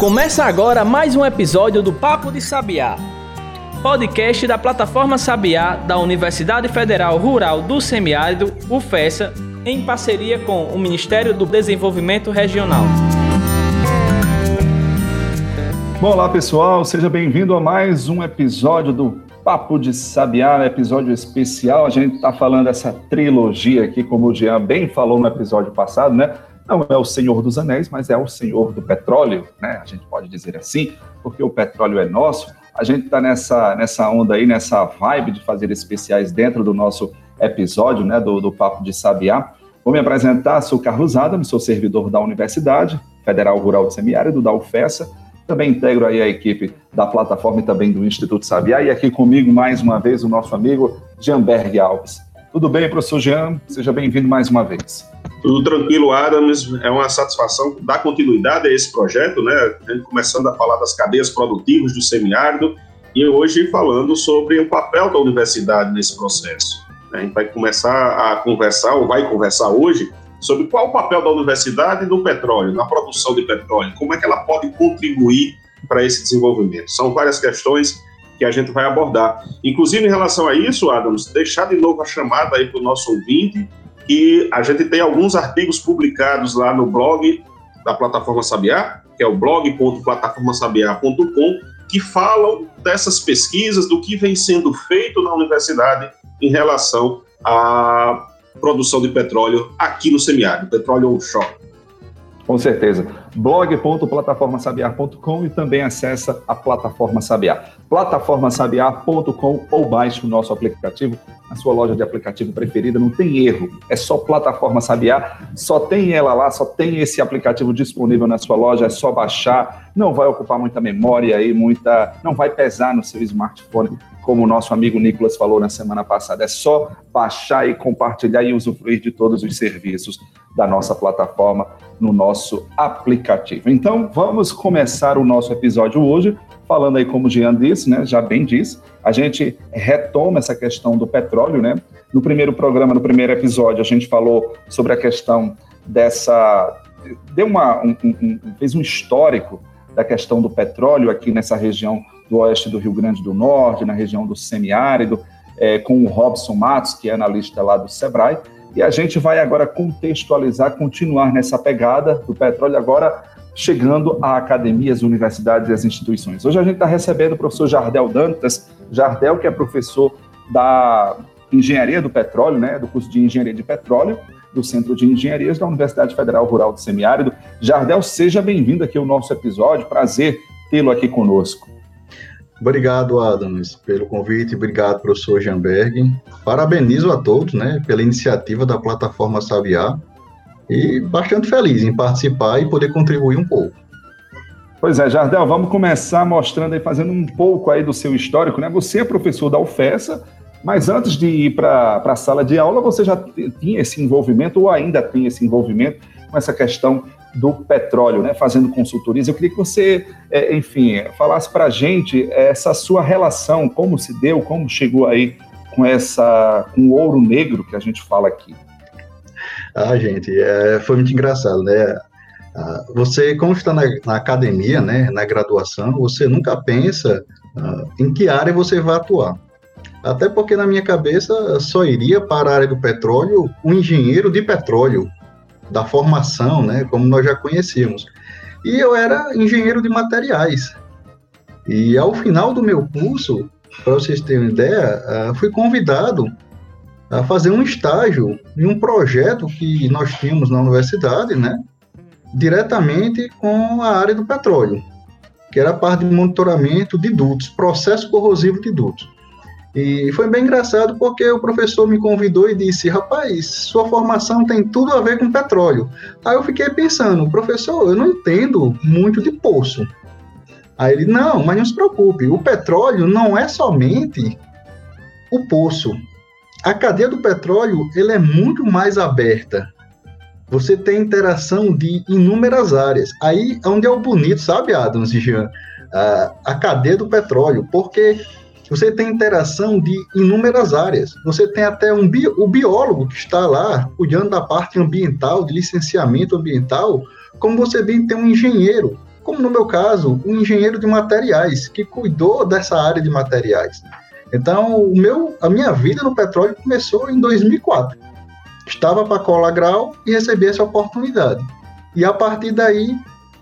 Começa agora mais um episódio do Papo de Sabiá, podcast da plataforma Sabiá da Universidade Federal Rural do Semiárido, UFESA, em parceria com o Ministério do Desenvolvimento Regional. Olá pessoal, seja bem-vindo a mais um episódio do Papo de Sabiá, episódio especial. A gente está falando essa trilogia aqui, como o Jean bem falou no episódio passado, né? Não é o Senhor dos Anéis, mas é o Senhor do Petróleo, né? A gente pode dizer assim, porque o petróleo é nosso. A gente está nessa, nessa onda aí, nessa vibe de fazer especiais dentro do nosso episódio, né? Do, do Papo de Sabiá. Vou me apresentar, sou Carlos Adam, sou servidor da Universidade Federal Rural de Semiárido, da UFESA. Também integro aí a equipe da plataforma e também do Instituto Sabiá. E aqui comigo, mais uma vez, o nosso amigo Jeanberg Alves. Tudo bem, professor Jean? Seja bem-vindo mais uma vez. Tudo tranquilo, Adams. É uma satisfação dar continuidade a esse projeto, né? Começando a falar das cadeias produtivas do semiárido e hoje falando sobre o papel da universidade nesse processo. A gente vai começar a conversar, ou vai conversar hoje, sobre qual o papel da universidade no petróleo, na produção de petróleo, como é que ela pode contribuir para esse desenvolvimento. São várias questões que a gente vai abordar. Inclusive, em relação a isso, Adams, deixar de novo a chamada aí para o nosso ouvinte e a gente tem alguns artigos publicados lá no blog da plataforma Sabiá, que é o blog.plataformasabiá.com, que falam dessas pesquisas, do que vem sendo feito na universidade em relação à produção de petróleo aqui no semiárido, petróleo onshore. Com certeza. blog.plataformasabiar.com e também acessa a plataforma Sabiar. plataformasabiar.com ou baixe o nosso aplicativo na sua loja de aplicativo preferida, não tem erro. É só plataforma Sabiar, só tem ela lá, só tem esse aplicativo disponível na sua loja, é só baixar, não vai ocupar muita memória aí, muita, não vai pesar no seu smartphone como o nosso amigo Nicolas falou na semana passada. É só baixar e compartilhar e usufruir de todos os serviços da nossa plataforma no nosso aplicativo. Então, vamos começar o nosso episódio hoje falando aí como o Jean disse, né, já bem disse, a gente retoma essa questão do petróleo, né? No primeiro programa, no primeiro episódio, a gente falou sobre a questão dessa deu uma um, um, fez um histórico da questão do petróleo aqui nessa região do oeste do Rio Grande do Norte, na região do semiárido, é, com o Robson Matos, que é analista lá do Sebrae, e a gente vai agora contextualizar, continuar nessa pegada do petróleo, agora chegando a academias, universidades e as instituições. Hoje a gente está recebendo o professor Jardel Dantas, Jardel que é professor da Engenharia do Petróleo, né, do curso de Engenharia de Petróleo, do Centro de Engenharias da Universidade Federal Rural do Semiárido. Jardel, seja bem-vindo aqui ao nosso episódio, prazer tê-lo aqui conosco. Obrigado, Adams, pelo convite. Obrigado, professor Jamberg. Parabenizo a todos, né, pela iniciativa da plataforma Sabiá e bastante feliz em participar e poder contribuir um pouco. Pois é, Jardel, vamos começar mostrando aí, fazendo um pouco aí do seu histórico, né? Você é professor da UFESA, mas antes de ir para a sala de aula, você já tinha esse envolvimento, ou ainda tem esse envolvimento com essa questão do petróleo, né, fazendo consultorias. Eu queria que você, é, enfim, falasse para a gente essa sua relação, como se deu, como chegou aí com essa, com o ouro negro que a gente fala aqui. Ah, gente, é, foi muito engraçado, né? Ah, você, como está na, na, academia, né, na graduação, você nunca pensa ah, em que área você vai atuar. Até porque na minha cabeça só iria para a área do petróleo um engenheiro de petróleo, da formação, né, como nós já conhecíamos. E eu era engenheiro de materiais. E ao final do meu curso, para vocês terem uma ideia, uh, fui convidado a fazer um estágio em um projeto que nós tínhamos na universidade, né, diretamente com a área do petróleo, que era a parte de monitoramento de dutos, processo corrosivo de dutos. E foi bem engraçado porque o professor me convidou e disse: Rapaz, sua formação tem tudo a ver com petróleo. Aí eu fiquei pensando: Professor, eu não entendo muito de poço. Aí ele: Não, mas não se preocupe, o petróleo não é somente o poço. A cadeia do petróleo ele é muito mais aberta. Você tem interação de inúmeras áreas. Aí é onde é o bonito, sabe, Adams e Jean? A, a cadeia do petróleo, porque você tem interação de inúmeras áreas. Você tem até um bi, o biólogo que está lá cuidando da parte ambiental, de licenciamento ambiental, como você bem tem um engenheiro como no meu caso, um engenheiro de materiais que cuidou dessa área de materiais. Então, o meu, a minha vida no petróleo começou em 2004. Estava para cola grau e recebi essa oportunidade. E a partir daí,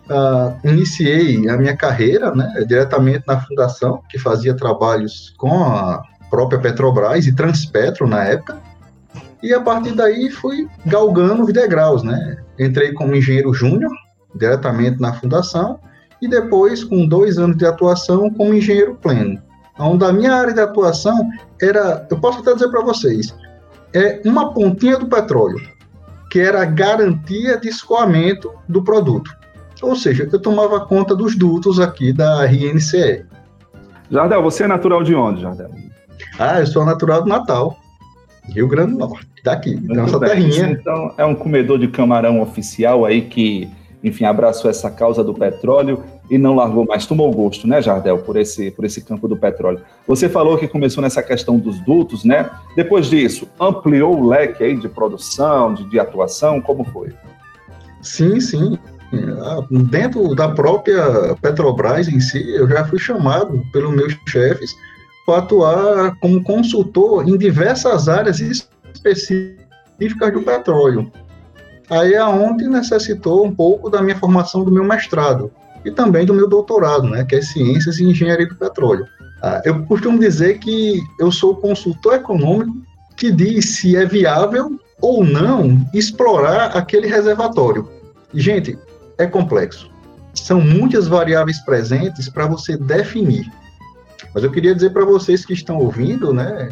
uh, iniciei a minha carreira né, diretamente na fundação, que fazia trabalhos com a própria Petrobras e Transpetro na época. E a partir daí fui galgando os degraus, né? Entrei como engenheiro júnior, diretamente na fundação, e depois, com dois anos de atuação, como engenheiro pleno. Onde a minha área de atuação era, eu posso até dizer para vocês, é uma pontinha do petróleo, que era a garantia de escoamento do produto. Ou seja, eu tomava conta dos dutos aqui da RNCE. Jardel, você é natural de onde, Jardel? Ah, eu sou natural do Natal, Rio Grande do Norte, daqui, Muito nossa bem. terrinha. Então, é um comedor de camarão oficial aí que, enfim, abraçou essa causa do petróleo e não largou mais, tomou gosto, né, Jardel, por esse, por esse campo do petróleo. Você falou que começou nessa questão dos dutos, né? Depois disso, ampliou o leque aí de produção, de, de atuação, como foi? Sim, sim. Dentro da própria Petrobras em si, eu já fui chamado pelos meus chefes para atuar como consultor em diversas áreas específicas do petróleo. Aí é onde necessitou um pouco da minha formação do meu mestrado e também do meu doutorado, né, que é Ciências e Engenharia do Petróleo. Ah, eu costumo dizer que eu sou consultor econômico que diz se é viável ou não explorar aquele reservatório. Gente, é complexo. São muitas variáveis presentes para você definir. Mas eu queria dizer para vocês que estão ouvindo, né,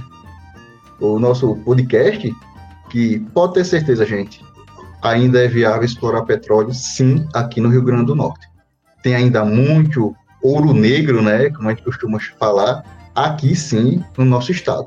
o nosso podcast, que pode ter certeza, gente, ainda é viável explorar petróleo, sim, aqui no Rio Grande do Norte tem ainda muito ouro negro, né, como a gente costuma falar, aqui sim, no nosso estado.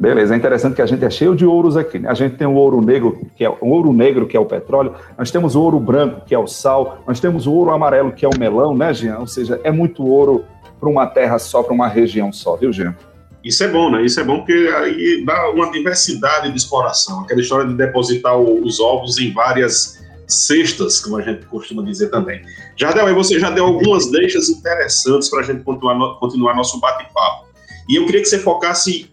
Beleza, é interessante que a gente é cheio de ouros aqui. Né? A gente tem o ouro negro, que é o ouro negro, que é o petróleo, nós temos o ouro branco, que é o sal, nós temos o ouro amarelo, que é o melão, né, Jean? Ou seja, é muito ouro para uma terra só, para uma região só, viu, Jean? Isso é bom, né? Isso é bom porque aí dá uma diversidade de exploração. Aquela história de depositar os ovos em várias cestas, como a gente costuma dizer também. Jardel, aí você já deu algumas deixas interessantes para a gente continuar, continuar nosso bate-papo. E eu queria que você focasse,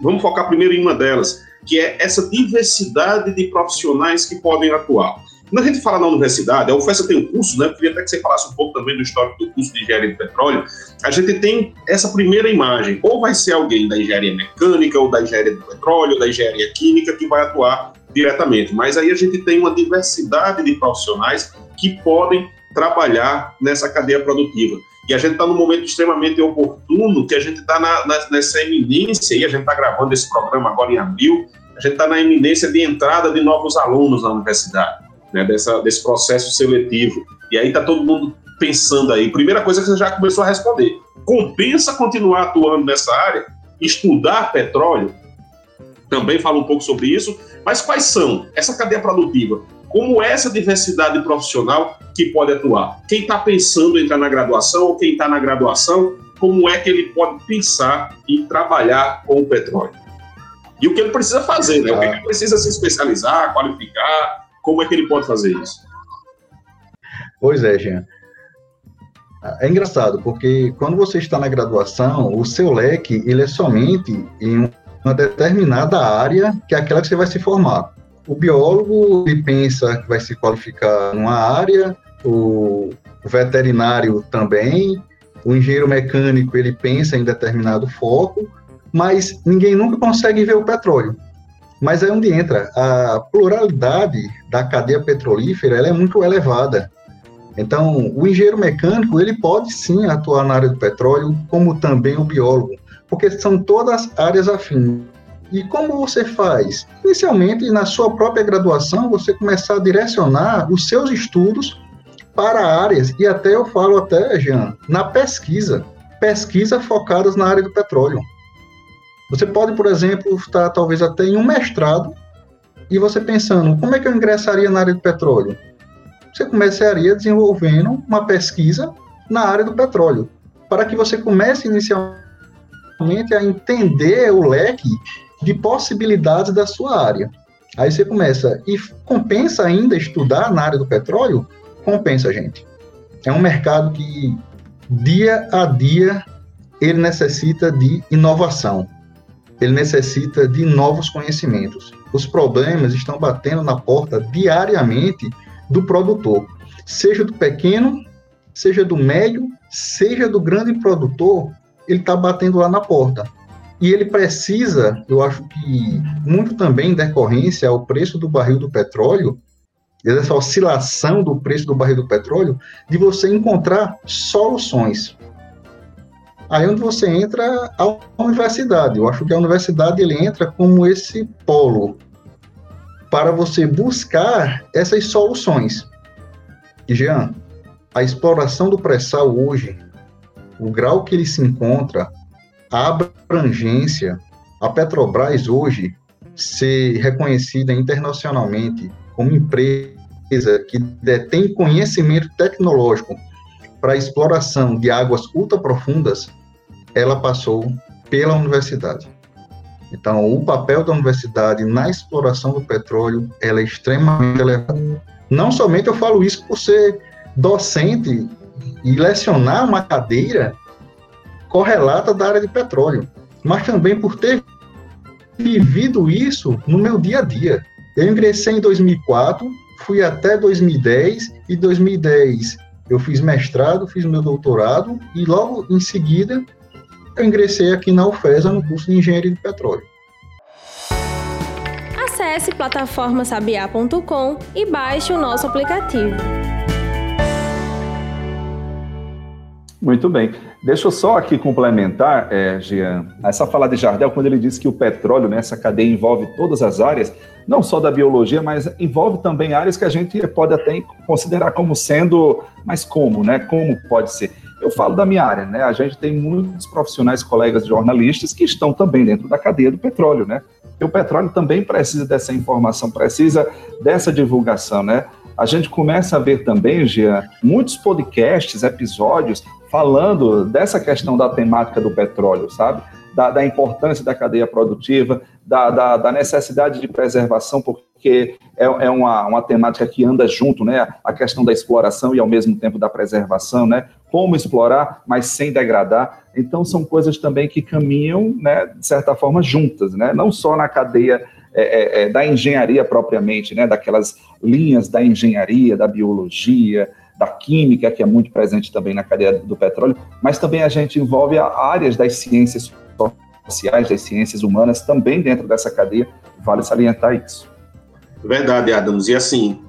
vamos focar primeiro em uma delas, que é essa diversidade de profissionais que podem atuar. Quando a gente fala na universidade, a UFESA tem um curso, né? Eu queria até que você falasse um pouco também do histórico do curso de engenharia de petróleo. A gente tem essa primeira imagem, ou vai ser alguém da engenharia mecânica, ou da engenharia do petróleo, ou da engenharia química que vai atuar diretamente. Mas aí a gente tem uma diversidade de profissionais que podem trabalhar nessa cadeia produtiva. E a gente está num momento extremamente oportuno, que a gente está nessa eminência, e a gente está gravando esse programa agora em abril, a gente está na eminência de entrada de novos alunos na universidade, né, dessa, desse processo seletivo. E aí está todo mundo pensando aí. Primeira coisa que você já começou a responder: compensa continuar atuando nessa área, estudar petróleo? Também fala um pouco sobre isso, mas quais são essa cadeia produtiva? Como essa diversidade profissional que pode atuar? Quem está pensando em entrar na graduação ou quem está na graduação, como é que ele pode pensar em trabalhar com o petróleo? E o que ele precisa fazer, né? O que ele precisa se especializar, qualificar, como é que ele pode fazer isso? Pois é, Jean. É engraçado, porque quando você está na graduação, o seu leque ele é somente em uma determinada área que é aquela que você vai se formar. O biólogo ele pensa que vai se qualificar numa área, o veterinário também, o engenheiro mecânico ele pensa em determinado foco, mas ninguém nunca consegue ver o petróleo. Mas é onde entra a pluralidade da cadeia petrolífera, ela é muito elevada. Então, o engenheiro mecânico ele pode sim atuar na área do petróleo, como também o biólogo porque são todas áreas afins. E como você faz? Inicialmente, na sua própria graduação, você começar a direcionar os seus estudos para áreas, e até eu falo até, Jean, na pesquisa, pesquisa focadas na área do petróleo. Você pode, por exemplo, estar talvez até em um mestrado, e você pensando, como é que eu ingressaria na área do petróleo? Você começaria desenvolvendo uma pesquisa na área do petróleo, para que você comece inicialmente a entender o leque de possibilidades da sua área. Aí você começa, e compensa ainda estudar na área do petróleo? Compensa, gente. é um mercado que dia a dia ele necessita de inovação. Ele necessita de novos conhecimentos. Os problemas estão batendo na porta diariamente do produtor, seja do pequeno, seja do médio, seja do grande produtor, ele está batendo lá na porta. E ele precisa, eu acho que muito também em decorrência ao preço do barril do petróleo, essa oscilação do preço do barril do petróleo, de você encontrar soluções. Aí onde você entra a universidade. Eu acho que a universidade ele entra como esse polo para você buscar essas soluções. Jean, a exploração do pré-sal hoje, o grau que ele se encontra, a abrangência, a Petrobras hoje ser reconhecida internacionalmente como empresa que detém conhecimento tecnológico para exploração de águas ultraprofundas, ela passou pela universidade. Então, o papel da universidade na exploração do petróleo é extremamente elevado. Não somente eu falo isso por ser docente e lecionar uma cadeira correlata da área de petróleo, mas também por ter vivido isso no meu dia a dia. Eu ingressei em 2004, fui até 2010 e 2010 eu fiz mestrado, fiz meu doutorado e logo em seguida eu ingressei aqui na UFESA no curso de Engenharia de Petróleo. Acesse plataformasabiá.com e baixe o nosso aplicativo. Muito bem. Deixa eu só aqui complementar, é, Jean, essa fala de Jardel, quando ele disse que o petróleo, né, essa cadeia envolve todas as áreas, não só da biologia, mas envolve também áreas que a gente pode até considerar como sendo, mas como, né? Como pode ser? Eu falo da minha área, né? A gente tem muitos profissionais, colegas jornalistas que estão também dentro da cadeia do petróleo, né? E o petróleo também precisa dessa informação, precisa dessa divulgação, né? A gente começa a ver também, Jean, muitos podcasts, episódios falando dessa questão da temática do petróleo, sabe? Da, da importância da cadeia produtiva, da, da, da, necessidade de preservação, porque é, é uma, uma temática que anda junto, né? A questão da exploração e ao mesmo tempo da preservação, né? Como explorar, mas sem degradar. Então, são coisas também que caminham, né, de certa forma, juntas, né? Não só na cadeia é, é, é da engenharia propriamente, né? Daquelas linhas da engenharia, da biologia, da química, que é muito presente também na cadeia do petróleo, mas também a gente envolve áreas das ciências sociais, das ciências humanas, também dentro dessa cadeia, vale salientar isso. Verdade, Adams. E assim,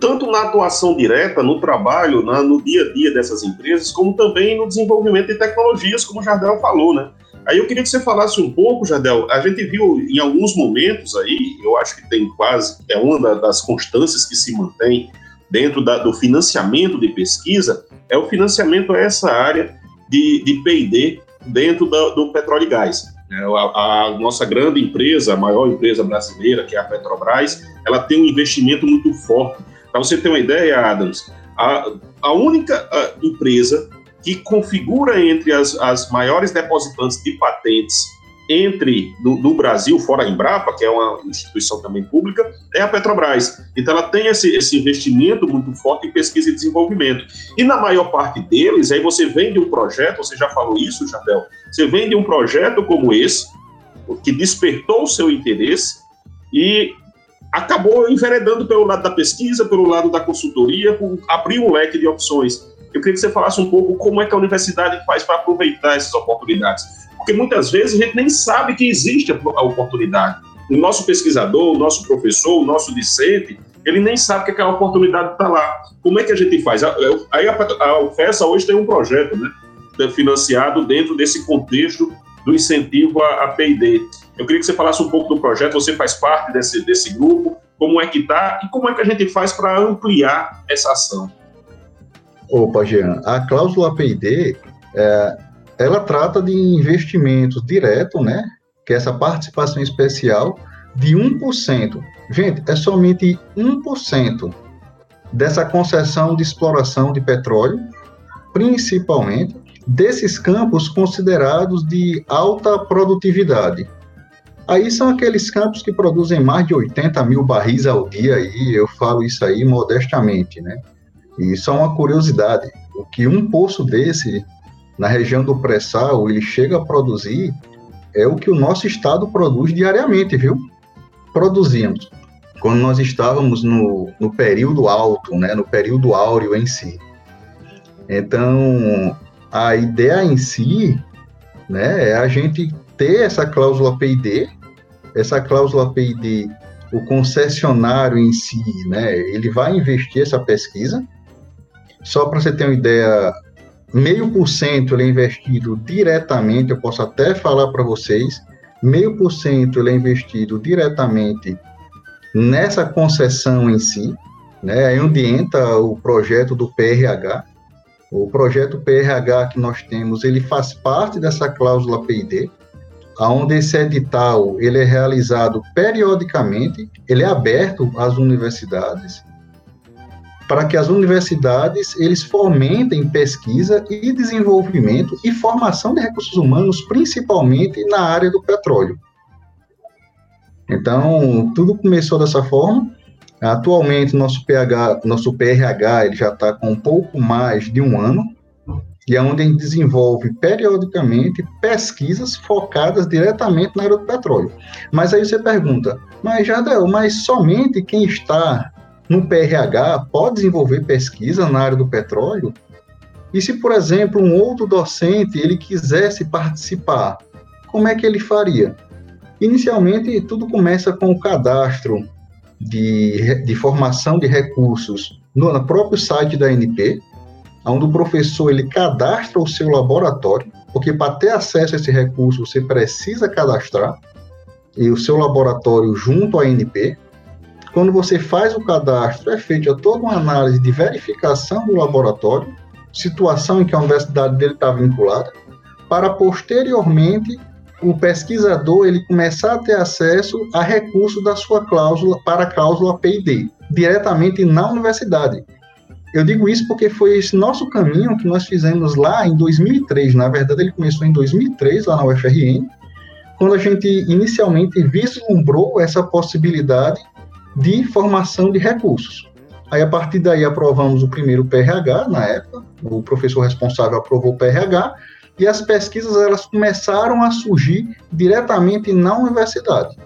tanto na atuação direta, no trabalho, na, no dia a dia dessas empresas, como também no desenvolvimento de tecnologias, como o Jardel falou, né? Aí eu queria que você falasse um pouco, Jardel. A gente viu em alguns momentos aí, eu acho que tem quase, é uma das constâncias que se mantém dentro da, do financiamento de pesquisa, é o financiamento a essa área de, de P&D dentro do, do petróleo e gás. É, a, a, nossa grande empresa, a maior empresa brasileira, que é a Petrobras, ela tem um investimento muito forte. Para você ter uma ideia, Adams, a, a única empresa que configura entre as, as maiores depositantes de patentes entre no, no, Brasil, fora a Embrapa, que é uma instituição também pública, é a Petrobras. Então ela tem esse, esse investimento muito forte em pesquisa e desenvolvimento. E na maior parte deles, aí você vende um projeto, você já falou isso, Jardel, você vende um projeto como esse, que despertou o seu interesse e acabou enveredando pelo lado da pesquisa, pelo lado da consultoria, abriu um leque de opções. Eu queria que você falasse um pouco como é que a universidade faz para aproveitar essas oportunidades porque muitas vezes a gente nem sabe que existe a oportunidade. O nosso pesquisador, o nosso professor, o nosso discente, ele nem sabe que aquela oportunidade está lá. Como é que a gente faz? Aí a, UFESA hoje tem um projeto né, financiado dentro desse contexto do incentivo à, P&D. Eu queria que você falasse um pouco do projeto, você faz parte desse, desse grupo, como é que está e como é que a gente faz para ampliar essa ação. Opa, Jean, a cláusula P&D, é, ela trata de investimentos direto, né? Que é essa participação especial de 1%. Gente, é somente 1% dessa concessão de exploração de petróleo, principalmente desses campos considerados de alta produtividade. Aí são aqueles campos que produzem mais de 80 mil barris ao dia, e eu falo isso aí modestamente, né? E só uma curiosidade, o que um poço desse, na região do pré-sal, ele chega a produzir, é o que o nosso estado produz diariamente, viu? Produzimos. Quando nós estávamos no, no período alto, né, no período áureo em si. Então, a ideia em si né, é a gente ter essa cláusula PID, essa cláusula PID, o concessionário em si, né, ele vai investir essa pesquisa. Só para você ter uma ideia, meio por cento ele é investido diretamente, eu posso até falar para vocês, meio por cento ele é investido diretamente nessa concessão em si, né, aí onde entra o projeto do PRH, o projeto PRH que nós temos, ele faz parte dessa cláusula PID, onde esse edital ele é realizado periodicamente, ele é aberto às universidades, para que as universidades eles fomentem pesquisa e desenvolvimento e formação de recursos humanos, principalmente na área do petróleo. Então, tudo começou dessa forma, Atualmente, nosso PH, nosso PRH, ele já está com um pouco mais de um ano, e é onde a gente desenvolve periodicamente pesquisas focadas diretamente na área do petróleo. Mas aí você pergunta, mas Jadel, mas somente quem está no PRH pode desenvolver pesquisa na área do petróleo? E se, por exemplo, um outro docente ele quisesse participar, como é que ele faria? Inicialmente, tudo começa com o cadastro de, de formação de recursos no, no próprio site da ANP, onde o professor ele cadastra o seu laboratório, porque para ter acesso a esse recurso você precisa cadastrar e o seu laboratório junto à ANP. Quando você faz o cadastro, é feita toda uma análise de verificação do laboratório, situação em que a universidade dele está vinculada, para posteriormente o pesquisador ele começar a ter acesso a recursos da sua cláusula para a cláusula P&D, diretamente na universidade. Eu digo isso porque foi esse nosso caminho que nós fizemos lá em 2003. Na verdade, ele começou em 2003, lá na UFRN, quando a gente inicialmente vislumbrou essa possibilidade de formação de recursos. Aí, a partir daí, aprovamos o primeiro PRH, na época, o professor responsável aprovou o PRH, e as pesquisas elas começaram a surgir diretamente na universidade.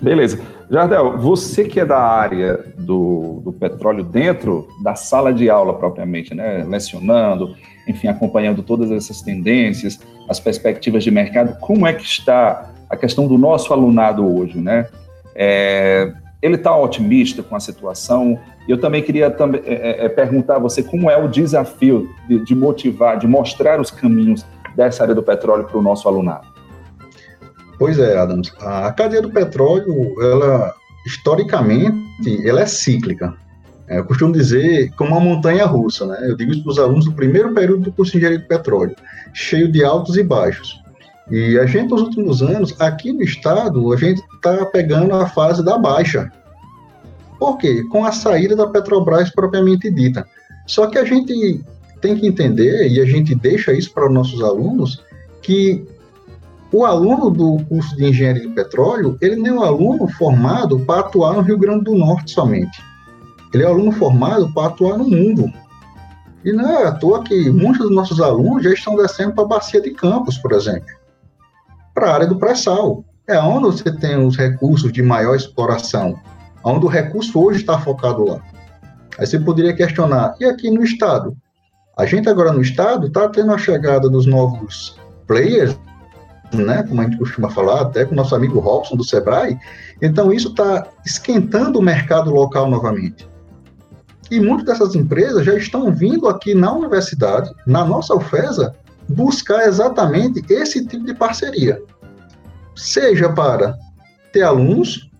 Beleza. Jardel, você que é da área do, do petróleo dentro da sala de aula propriamente, né, lecionando, enfim, acompanhando todas essas tendências, as perspectivas de mercado, como é que está a questão do nosso alunado hoje, né? É, ele está otimista com a situação? Eu também queria é, é, é, perguntar a você como é o desafio de, de motivar, de mostrar os caminhos dessa área do petróleo para o nosso alunado. Pois é, Adams. A cadeia do petróleo, ela historicamente, ela é cíclica. É, eu costumo dizer como uma montanha russa, né? Eu digo isso para os alunos do primeiro período do curso de engenharia de petróleo, cheio de altos e baixos. E a gente, nos últimos anos, aqui no estado, a gente está pegando a fase da baixa. Por quê? Com a saída da Petrobras propriamente dita. Só que a gente tem que entender, e a gente deixa isso para os nossos alunos, que o aluno do curso de engenharia de petróleo, ele não é um aluno formado para atuar no Rio Grande do Norte somente. Ele é um aluno formado para atuar no mundo. E não é à toa que muitos dos nossos alunos já estão descendo para a bacia de Campos, por exemplo, para a área do pré-sal. É onde você tem os recursos de maior exploração onde o recurso hoje está focado lá. Aí você poderia questionar, e aqui no Estado? A gente agora no Estado está tendo a chegada dos novos players, né, como a gente costuma falar, até com o nosso amigo Robson do Sebrae, então isso está esquentando o mercado local novamente. E muitas dessas empresas já estão vindo aqui na universidade, na nossa UFESA, buscar exatamente esse tipo de parceria. Seja para ter alunos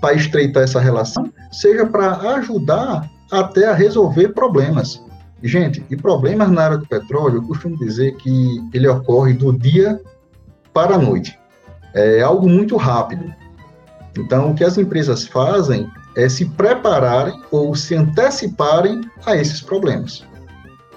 para estreitar essa relação, seja para ajudar até a resolver problemas. Gente, e problemas na área do petróleo, eu costumo dizer que ele ocorre do dia para a noite. É algo muito rápido. Então, o que as empresas fazem é se prepararem ou se anteciparem a esses problemas.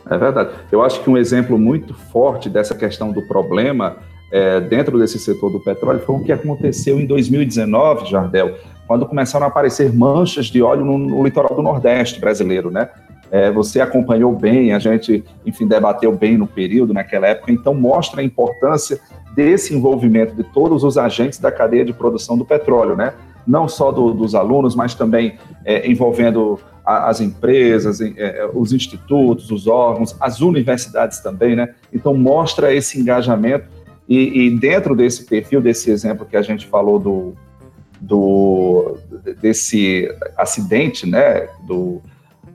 É verdade. Eu acho que um exemplo muito forte dessa questão do problema é, dentro desse setor do petróleo foi o que aconteceu em 2019, Jardel, quando começaram a aparecer manchas de óleo no, no litoral do Nordeste brasileiro, né? É, você acompanhou bem, a gente, enfim, debateu bem no período, naquela época, então mostra a importância desse envolvimento de todos os agentes da cadeia de produção do petróleo, né? Não só do, dos alunos, mas também é, envolvendo as empresas, é, os institutos, os órgãos, as universidades também, né? Então mostra esse engajamento e, e dentro desse perfil, desse exemplo que a gente falou do, do desse acidente, né? Do,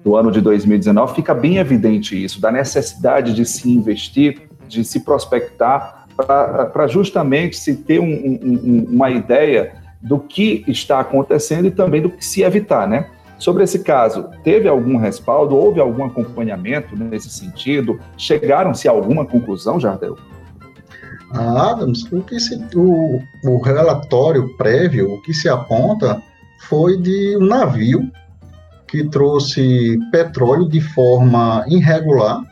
do ano de 2019, fica bem evidente isso, da necessidade de se investir, de se prospectar, para justamente se ter um, um, uma ideia do que está acontecendo e também do que se evitar, né? Sobre esse caso, teve algum respaldo? Houve algum acompanhamento nesse sentido? Chegaram-se a alguma conclusão, Jardel? Adams, o que se, o, o relatório prévio, o que se aponta foi de um navio que trouxe petróleo de forma irregular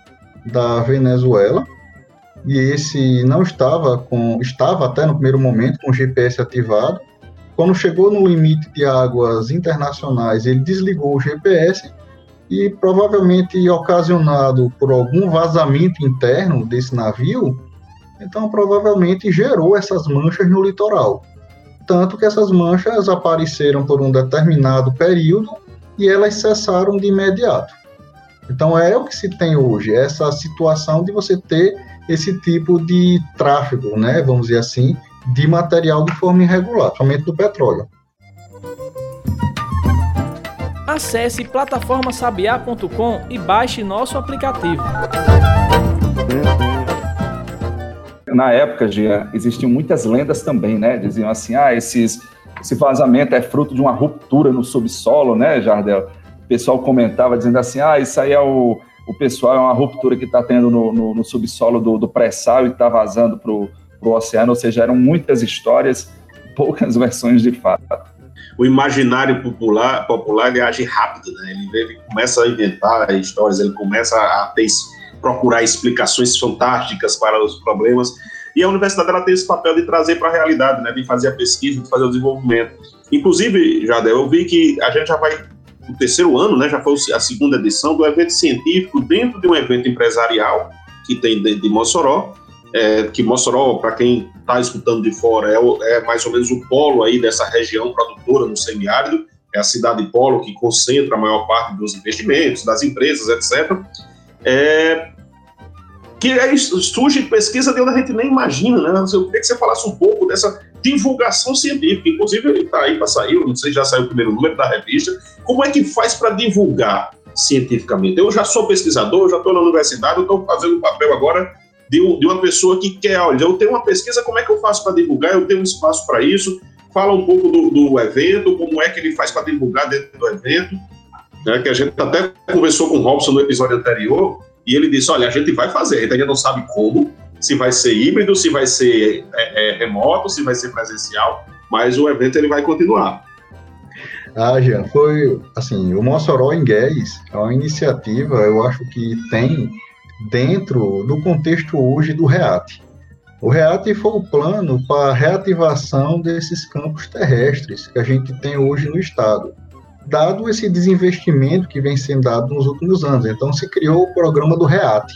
da Venezuela e esse não estava com estava até no primeiro momento com o GPS ativado. Quando chegou no limite de águas internacionais, ele desligou o GPS e provavelmente ocasionado por algum vazamento interno desse navio, então provavelmente gerou essas manchas no litoral. Tanto que essas manchas apareceram por um determinado período e elas cessaram de imediato. Então é o que se tem hoje, essa situação de você ter esse tipo de tráfego, né, vamos dizer assim, de material de forma irregular, somente do petróleo. Acesse plataformasabiá.com e baixe nosso aplicativo. Na época, Gia, existiam muitas lendas também, né? Diziam assim, ah, esses esse vazamento é fruto de uma ruptura no subsolo, né, Jardel? O pessoal comentava dizendo assim: ah, isso aí é o, o pessoal, é uma ruptura que está tendo no, no, no, subsolo do, do pré-sal e está vazando para o oceano, ou seja, eram muitas histórias, poucas versões de fato. O imaginário popular, popular ele age rápido, né? Ele, ele começa a inventar histórias, ele começa a ter, procurar explicações fantásticas para os problemas e a universidade ela tem esse papel de trazer para a realidade, né, de fazer a pesquisa, de fazer o desenvolvimento. Inclusive, Jadel, eu vi que a gente já vai o terceiro ano, né, já foi a segunda edição do evento científico dentro de um evento empresarial que tem de, de Mossoró, é, que Mossoró, para quem está escutando de fora, é, o, é, mais ou menos o polo aí dessa região produtora no semiárido, é a cidade polo que concentra a maior parte dos investimentos, das empresas, etc. É, que aí surge pesquisa de onde a gente nem imagina, né? Eu queria que você falasse um pouco dessa divulgação científica. Inclusive, ele está aí para sair, não sei se já saiu o primeiro número da revista. Como é que faz para divulgar cientificamente? Eu já sou pesquisador, já estou na universidade, estou fazendo o papel agora de, de, uma pessoa que quer, olha, eu tenho uma pesquisa, como é que eu faço para divulgar? Eu tenho um espaço para isso. Fala um pouco do, do, evento, como é que ele faz para divulgar dentro do evento. Né, que a gente até conversou com o Robson no episódio anterior, e ele disse: olha, a gente vai fazer, a gente ainda não sabe como, se vai ser híbrido, se vai ser é, é, remoto, se vai ser presencial, mas o evento ele vai continuar. Ah, Jean, foi assim, o Mossoró em Gués é uma iniciativa, eu acho que tem dentro do contexto hoje do REAT. O REAT foi o plano para a reativação desses campos terrestres que a gente tem hoje no estado dado esse desinvestimento que vem sendo dado nos últimos anos. Então, se criou o programa do REAT.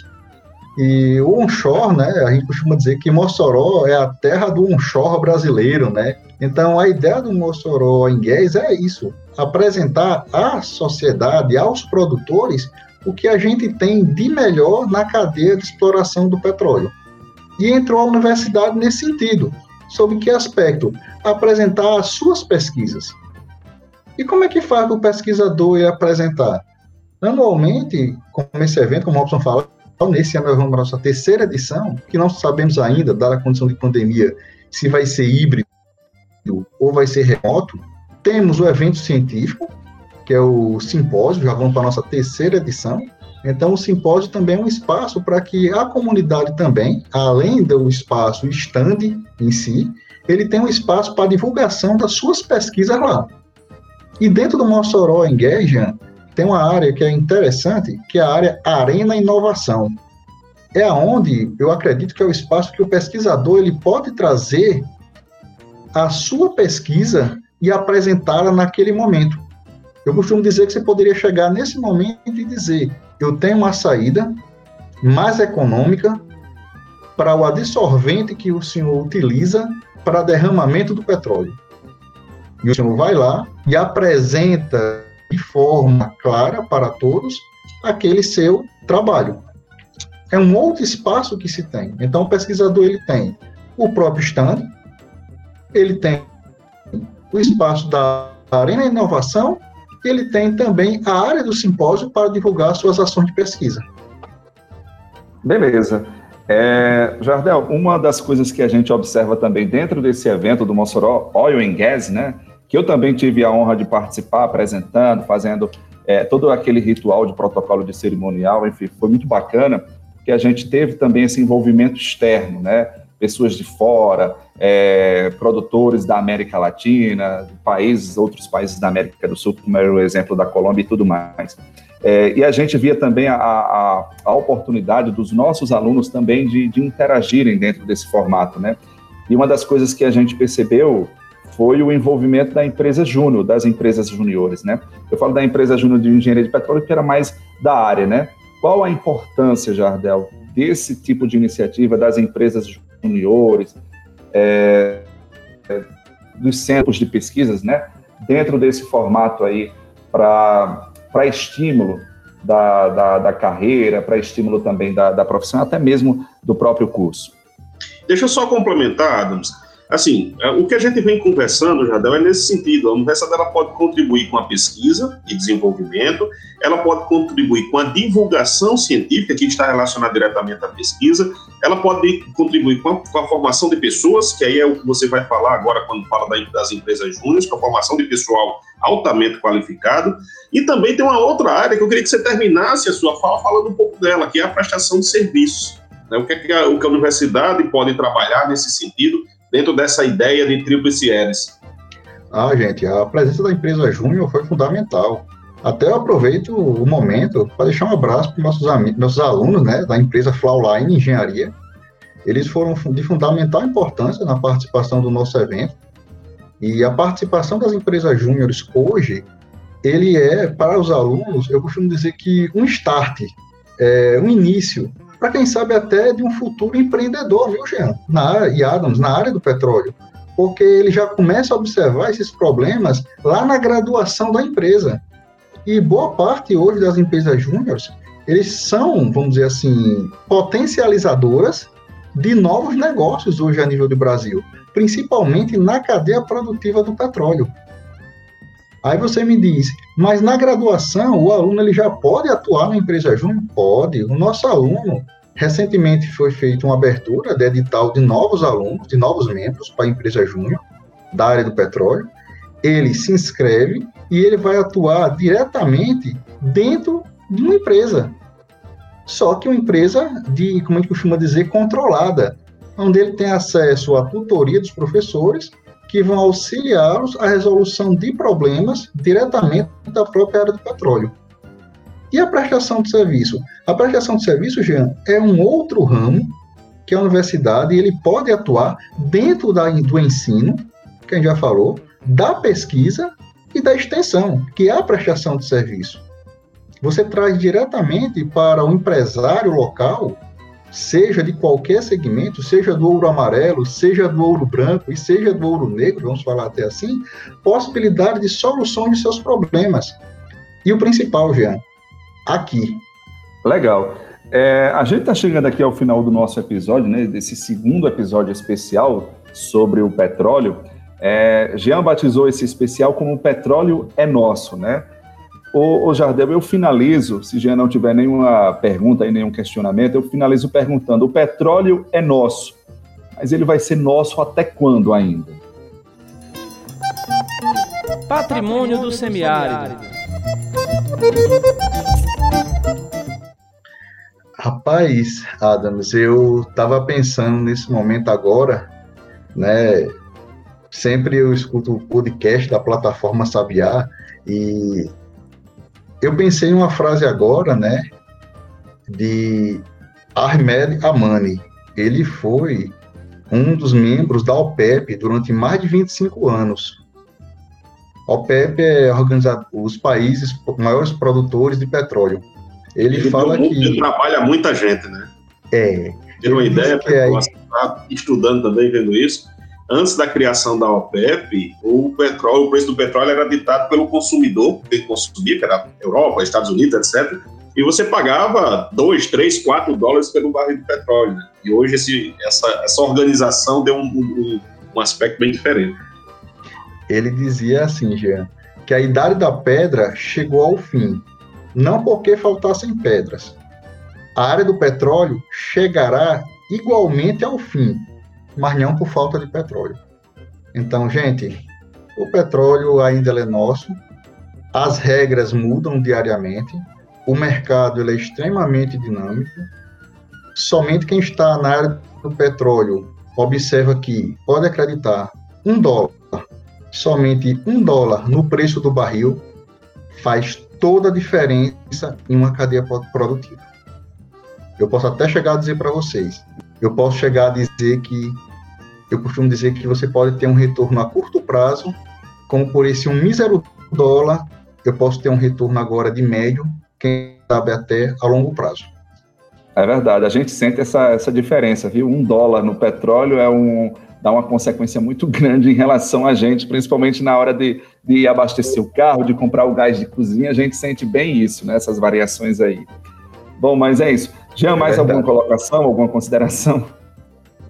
E o onshore, né, a gente costuma dizer que Mossoró é a terra do onshore brasileiro, né? Então, a ideia do Mossoró em Gués é isso, apresentar à sociedade, aos produtores, o que a gente tem de melhor na cadeia de exploração do petróleo. E entrou a universidade nesse sentido. Sobre que aspecto? Apresentar as suas pesquisas. E como é que faz o pesquisador ir apresentar? Anualmente, como esse evento, como o Robson fala, nesse ano nós vamos para a nossa terceira edição, que não sabemos ainda, dada a condição de pandemia, se vai ser híbrido ou vai ser remoto. Temos o evento científico, que é o simpósio, já vamos para a nossa terceira edição. Então, o simpósio também é um espaço para que a comunidade também, além do espaço stand em si, ele tem um espaço para divulgação das suas pesquisas lá. E dentro do Mossoró Engagement, tem uma área que é interessante, que é a área Arena Inovação. É aonde eu acredito que é o espaço que o pesquisador ele pode trazer a sua pesquisa e apresentá-la naquele momento. Eu costumo dizer que você poderia chegar nesse momento e dizer: eu tenho uma saída mais econômica para o adsorvente que o senhor utiliza para derramamento do petróleo. E o senhor vai lá e apresenta de forma clara para todos aquele seu trabalho. É um outro espaço que se tem. Então, o pesquisador ele tem o próprio stand, ele tem o espaço da Arena Inovação e ele tem também a área do simpósio para divulgar suas ações de pesquisa. Beleza. É, Jardel, uma das coisas que a gente observa também dentro desse evento do Mossoró Oil and Gas, né, que eu também tive a honra de participar, apresentando, fazendo é, todo aquele ritual de protocolo de cerimonial, enfim, foi muito bacana, que a gente teve também esse envolvimento externo, né, pessoas de fora, é, produtores da América Latina, países, outros países da América do Sul, como era o exemplo da Colômbia e tudo mais. É, e a gente via também a, a, a, oportunidade dos nossos alunos também de, de interagirem dentro desse formato, né? E uma das coisas que a gente percebeu foi o envolvimento da empresa júnior, das empresas juniores, né? Eu falo da empresa júnior de engenharia de petróleo, que era mais da área, né? Qual a importância, Jardel, desse tipo de iniciativa das empresas juniores, é, dos centros de pesquisas, né? Dentro desse formato aí, para estímulo da, da, da carreira, para estímulo também da, da profissão, até mesmo do próprio curso. Deixa eu só complementar, Adams. Assim, é, o que a gente vem conversando, Jadel, é nesse sentido. A universidade ela pode contribuir com a pesquisa e desenvolvimento, ela pode contribuir com a divulgação científica, que está relacionada diretamente à pesquisa, ela pode contribuir com a, com a formação de pessoas, que aí é o que você vai falar agora quando fala das empresas júniores, com a formação de pessoal altamente qualificado, e também tem uma outra área que eu queria que você terminasse a sua fala falando um pouco dela, que é a prestação de serviços. Né? O que, é que a, o que a universidade pode trabalhar nesse sentido dentro dessa ideia de tríplice hélice? Ah, gente, a presença da empresa Júnior foi fundamental. Até eu aproveito o momento para deixar um abraço para nossos nossos alunos, né, da empresa Flowline Engenharia. Eles foram de fundamental importância na participação do nosso evento. E a participação das empresas júniores hoje, ele é para os alunos, eu costumo dizer que um start, é, um início para quem sabe até de um futuro empreendedor, viu, Jean? Na e Adams, na área do petróleo. Porque ele já começa a observar esses problemas lá na graduação da empresa. E boa parte hoje das empresas júniores, eles são, vamos dizer assim, potencializadoras de novos negócios hoje a nível do Brasil, principalmente na cadeia produtiva do petróleo. Aí você me diz, mas na graduação o aluno ele já pode atuar na empresa júnior? Pode. O nosso aluno, recentemente foi feita uma abertura de edital de novos alunos, de novos membros para a empresa júnior da área do petróleo. Ele se inscreve e ele vai atuar diretamente dentro de uma empresa. Só que uma empresa de, como a gente costuma dizer, controlada, onde ele tem acesso à tutoria dos professores que vão auxiliá-los à resolução de problemas diretamente da própria área do petróleo. E a prestação de serviço? A prestação de serviço, Jean, é um outro ramo que a universidade ele pode atuar dentro da, do ensino, que a gente já falou, da pesquisa e da extensão, que é a prestação de serviço. Você traz diretamente para o empresário local seja de qualquer segmento, seja do ouro amarelo, seja do ouro branco e seja do ouro negro, vamos falar até assim, possibilidade de solução de seus problemas. E o principal, Jean, aqui. Legal. É, a gente está chegando aqui ao final do nosso episódio, né, desse segundo episódio especial sobre o petróleo. É, Jean batizou esse especial como petróleo é nosso, né? Ô, ô Jardel, eu finalizo, se já não tiver nenhuma pergunta e nenhum questionamento, eu finalizo perguntando: o petróleo é nosso, mas ele vai ser nosso até quando ainda? Patrimônio do semiárido. Rapaz, Adams, eu estava pensando nesse momento agora, né? Sempre eu escuto o podcast da plataforma Sabiá e eu pensei em uma frase agora, né, de Ahmed Amani. Ele foi um dos membros da OPEP durante mais de 25 anos. A OPEP é organizado os países maiores produtores de petróleo. Ele, ele fala que ele trabalha muita gente, né? É. Tem uma ideia, que é... Tá estudando também vendo isso. Antes da criação da OPEP, o petróleo, o preço do petróleo era ditado pelo consumidor, que consumia, que era Europa, Estados Unidos, etc. E você pagava 2, 3, 4 dólares pelo barril de petróleo. Né? E hoje esse, essa, essa organização deu um, um, um aspecto bem diferente. Ele dizia assim, Jean, que a idade da pedra chegou ao fim, não porque faltassem pedras. A área do petróleo chegará igualmente ao fim, mas não por falta de petróleo. Então, gente, o petróleo ainda é nosso, as regras mudam diariamente, o mercado é extremamente dinâmico. Somente quem está na área do petróleo observa que pode acreditar um dólar, somente um dólar no preço do barril faz toda a diferença em uma cadeia produtiva. Eu posso até chegar a dizer para vocês, eu posso chegar a dizer que, eu costumo dizer que você pode ter um retorno a curto prazo, como por esse um mísero dólar, eu posso ter um retorno agora de médio, quem sabe até a longo prazo. É verdade, a gente sente essa, essa diferença, viu? Um dólar no petróleo é um, dá uma consequência muito grande em relação a gente, principalmente na hora de, de abastecer o carro, de comprar o gás de cozinha, a gente sente bem isso, né? Essas variações aí. Bom, mas é isso. Jean, mais é alguma colocação, alguma consideração?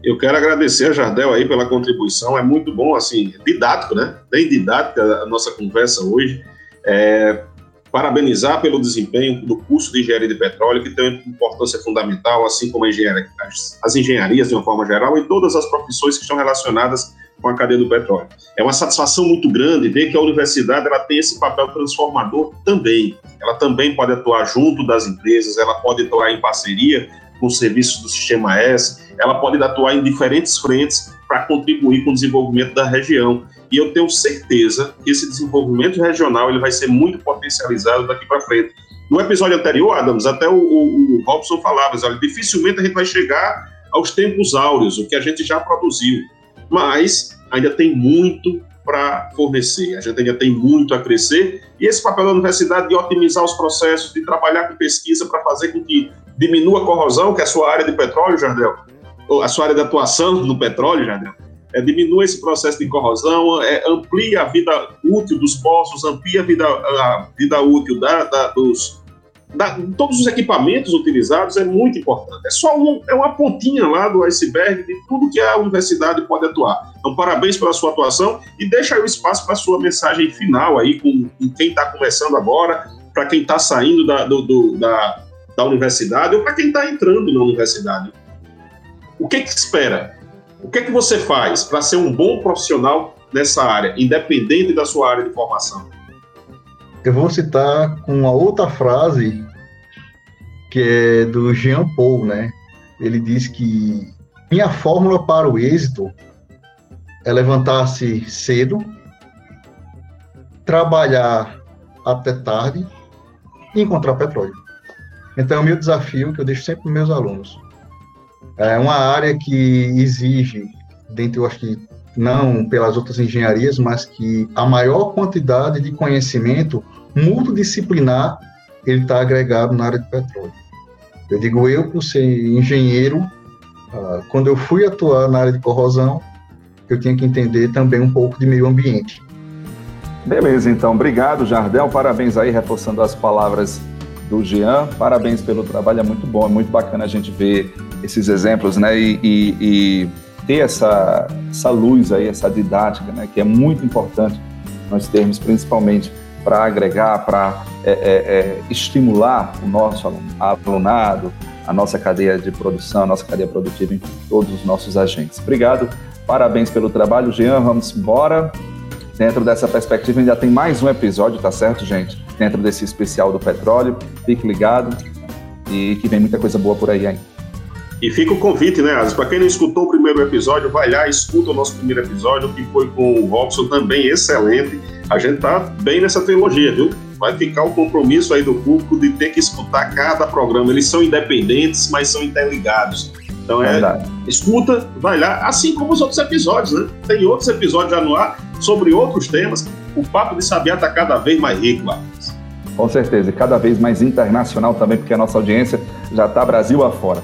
Eu quero agradecer a Jardel aí pela contribuição, é muito bom, assim, didático, né? Bem didática a nossa conversa hoje. É, parabenizar pelo desempenho do curso de engenharia de petróleo, que tem uma importância fundamental, assim como engenharia, as, as, engenharias de uma forma geral e todas as profissões que estão relacionadas com a cadeia do petróleo. É uma satisfação muito grande ver que a universidade ela tem esse papel transformador também. Ela também pode atuar junto das empresas, ela pode atuar em parceria com os serviços do Sistema S, ela pode atuar em diferentes frentes para contribuir com o desenvolvimento da região. E eu tenho certeza que esse desenvolvimento regional ele vai ser muito potencializado daqui para frente. No episódio anterior, Adams, até o, o, o Robson falava, olha, dificilmente a gente vai chegar aos tempos áureos, o que a gente já produziu mas ainda tem muito para fornecer, a gente ainda tem muito a crescer, e esse papel da universidade de otimizar os processos, de trabalhar com pesquisa para fazer com que diminua a corrosão, que é a sua área de petróleo, Jardel, ou a sua área de atuação no petróleo, Jardel, é, diminua esse processo de corrosão, é, amplia a vida útil dos poços, amplia a vida, a vida útil da, da, dos, da, todos os equipamentos utilizados é muito importante. É só um, é uma pontinha lá do iceberg de tudo que a universidade pode atuar. Então, parabéns pela sua atuação e deixa aí o espaço para a sua mensagem final aí com, com quem está começando agora, para quem está saindo da, do, do, da, da universidade ou para quem está entrando na universidade. O que, que espera? O que, que você faz para ser um bom profissional nessa área, independente da sua área de formação? Eu vou citar uma outra frase que é do Jean Paul, né? Ele diz que minha fórmula para o êxito é levantar-se cedo, trabalhar até tarde e encontrar petróleo. Então, é o meu desafio que eu deixo sempre para meus alunos. É uma área que exige, dentre, eu acho que não pelas outras engenharias, mas que a maior quantidade de conhecimento multidisciplinar ele está agregado na área de petróleo. Eu digo eu, por ser engenheiro, uh, quando eu fui atuar na área de corrosão, eu tinha que entender também um pouco de meio ambiente. Beleza, então. Obrigado, Jardel. Parabéns aí, reforçando as palavras do Jean. Parabéns pelo trabalho, é muito bom, é muito bacana a gente ver esses exemplos, né? E, e, e ter essa, essa luz aí, essa didática, né? Que é muito importante nós termos, principalmente para agregar, para é, é, é, estimular o nosso alunado, a nossa cadeia de produção, a nossa cadeia produtiva, enfim, todos os nossos agentes. Obrigado, parabéns pelo trabalho, Jean, vamos embora. Dentro dessa perspectiva, ainda tem mais um episódio, tá certo, gente? Dentro desse especial do petróleo. Fique ligado e que vem muita coisa boa por aí ainda. E fica o convite, né, Asa? Para quem não escutou o primeiro episódio, vai lá, escuta o nosso primeiro episódio, que foi com o Robson, também excelente. A gente tá bem nessa trilogia, viu? Vai ficar o compromisso aí do público de ter que escutar cada programa. Eles são independentes, mas são interligados. Então é, Verdade. escuta, vai lá, assim como os outros episódios, né? Tem outros episódios já no ar sobre outros temas. o Papo de Sabiá está cada vez mais rico, Marcos. Com certeza, e cada vez mais internacional também, porque a nossa audiência já está Brasil afora.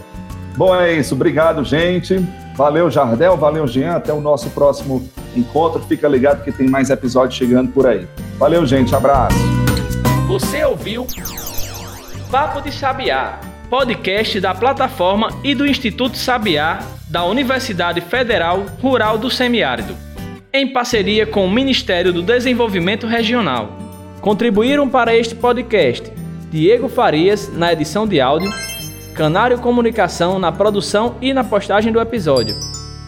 Bom, é isso. Obrigado, gente. Valeu, Jardel. Valeu, Jean. Até o nosso próximo encontro. Fica ligado que tem mais episódios chegando por aí. Valeu, gente. Abraço. Você ouviu Papo de Sabiá, podcast da plataforma e do Instituto Sabiá da Universidade Federal Rural do Semiárido, em parceria com o Ministério do Desenvolvimento Regional. Contribuíram para este podcast Diego Farias na edição de áudio, Canário Comunicação na produção e na postagem do episódio.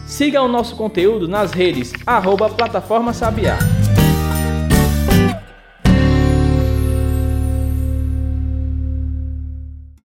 Siga o nosso conteúdo nas redes arroba Plataforma Sabiá.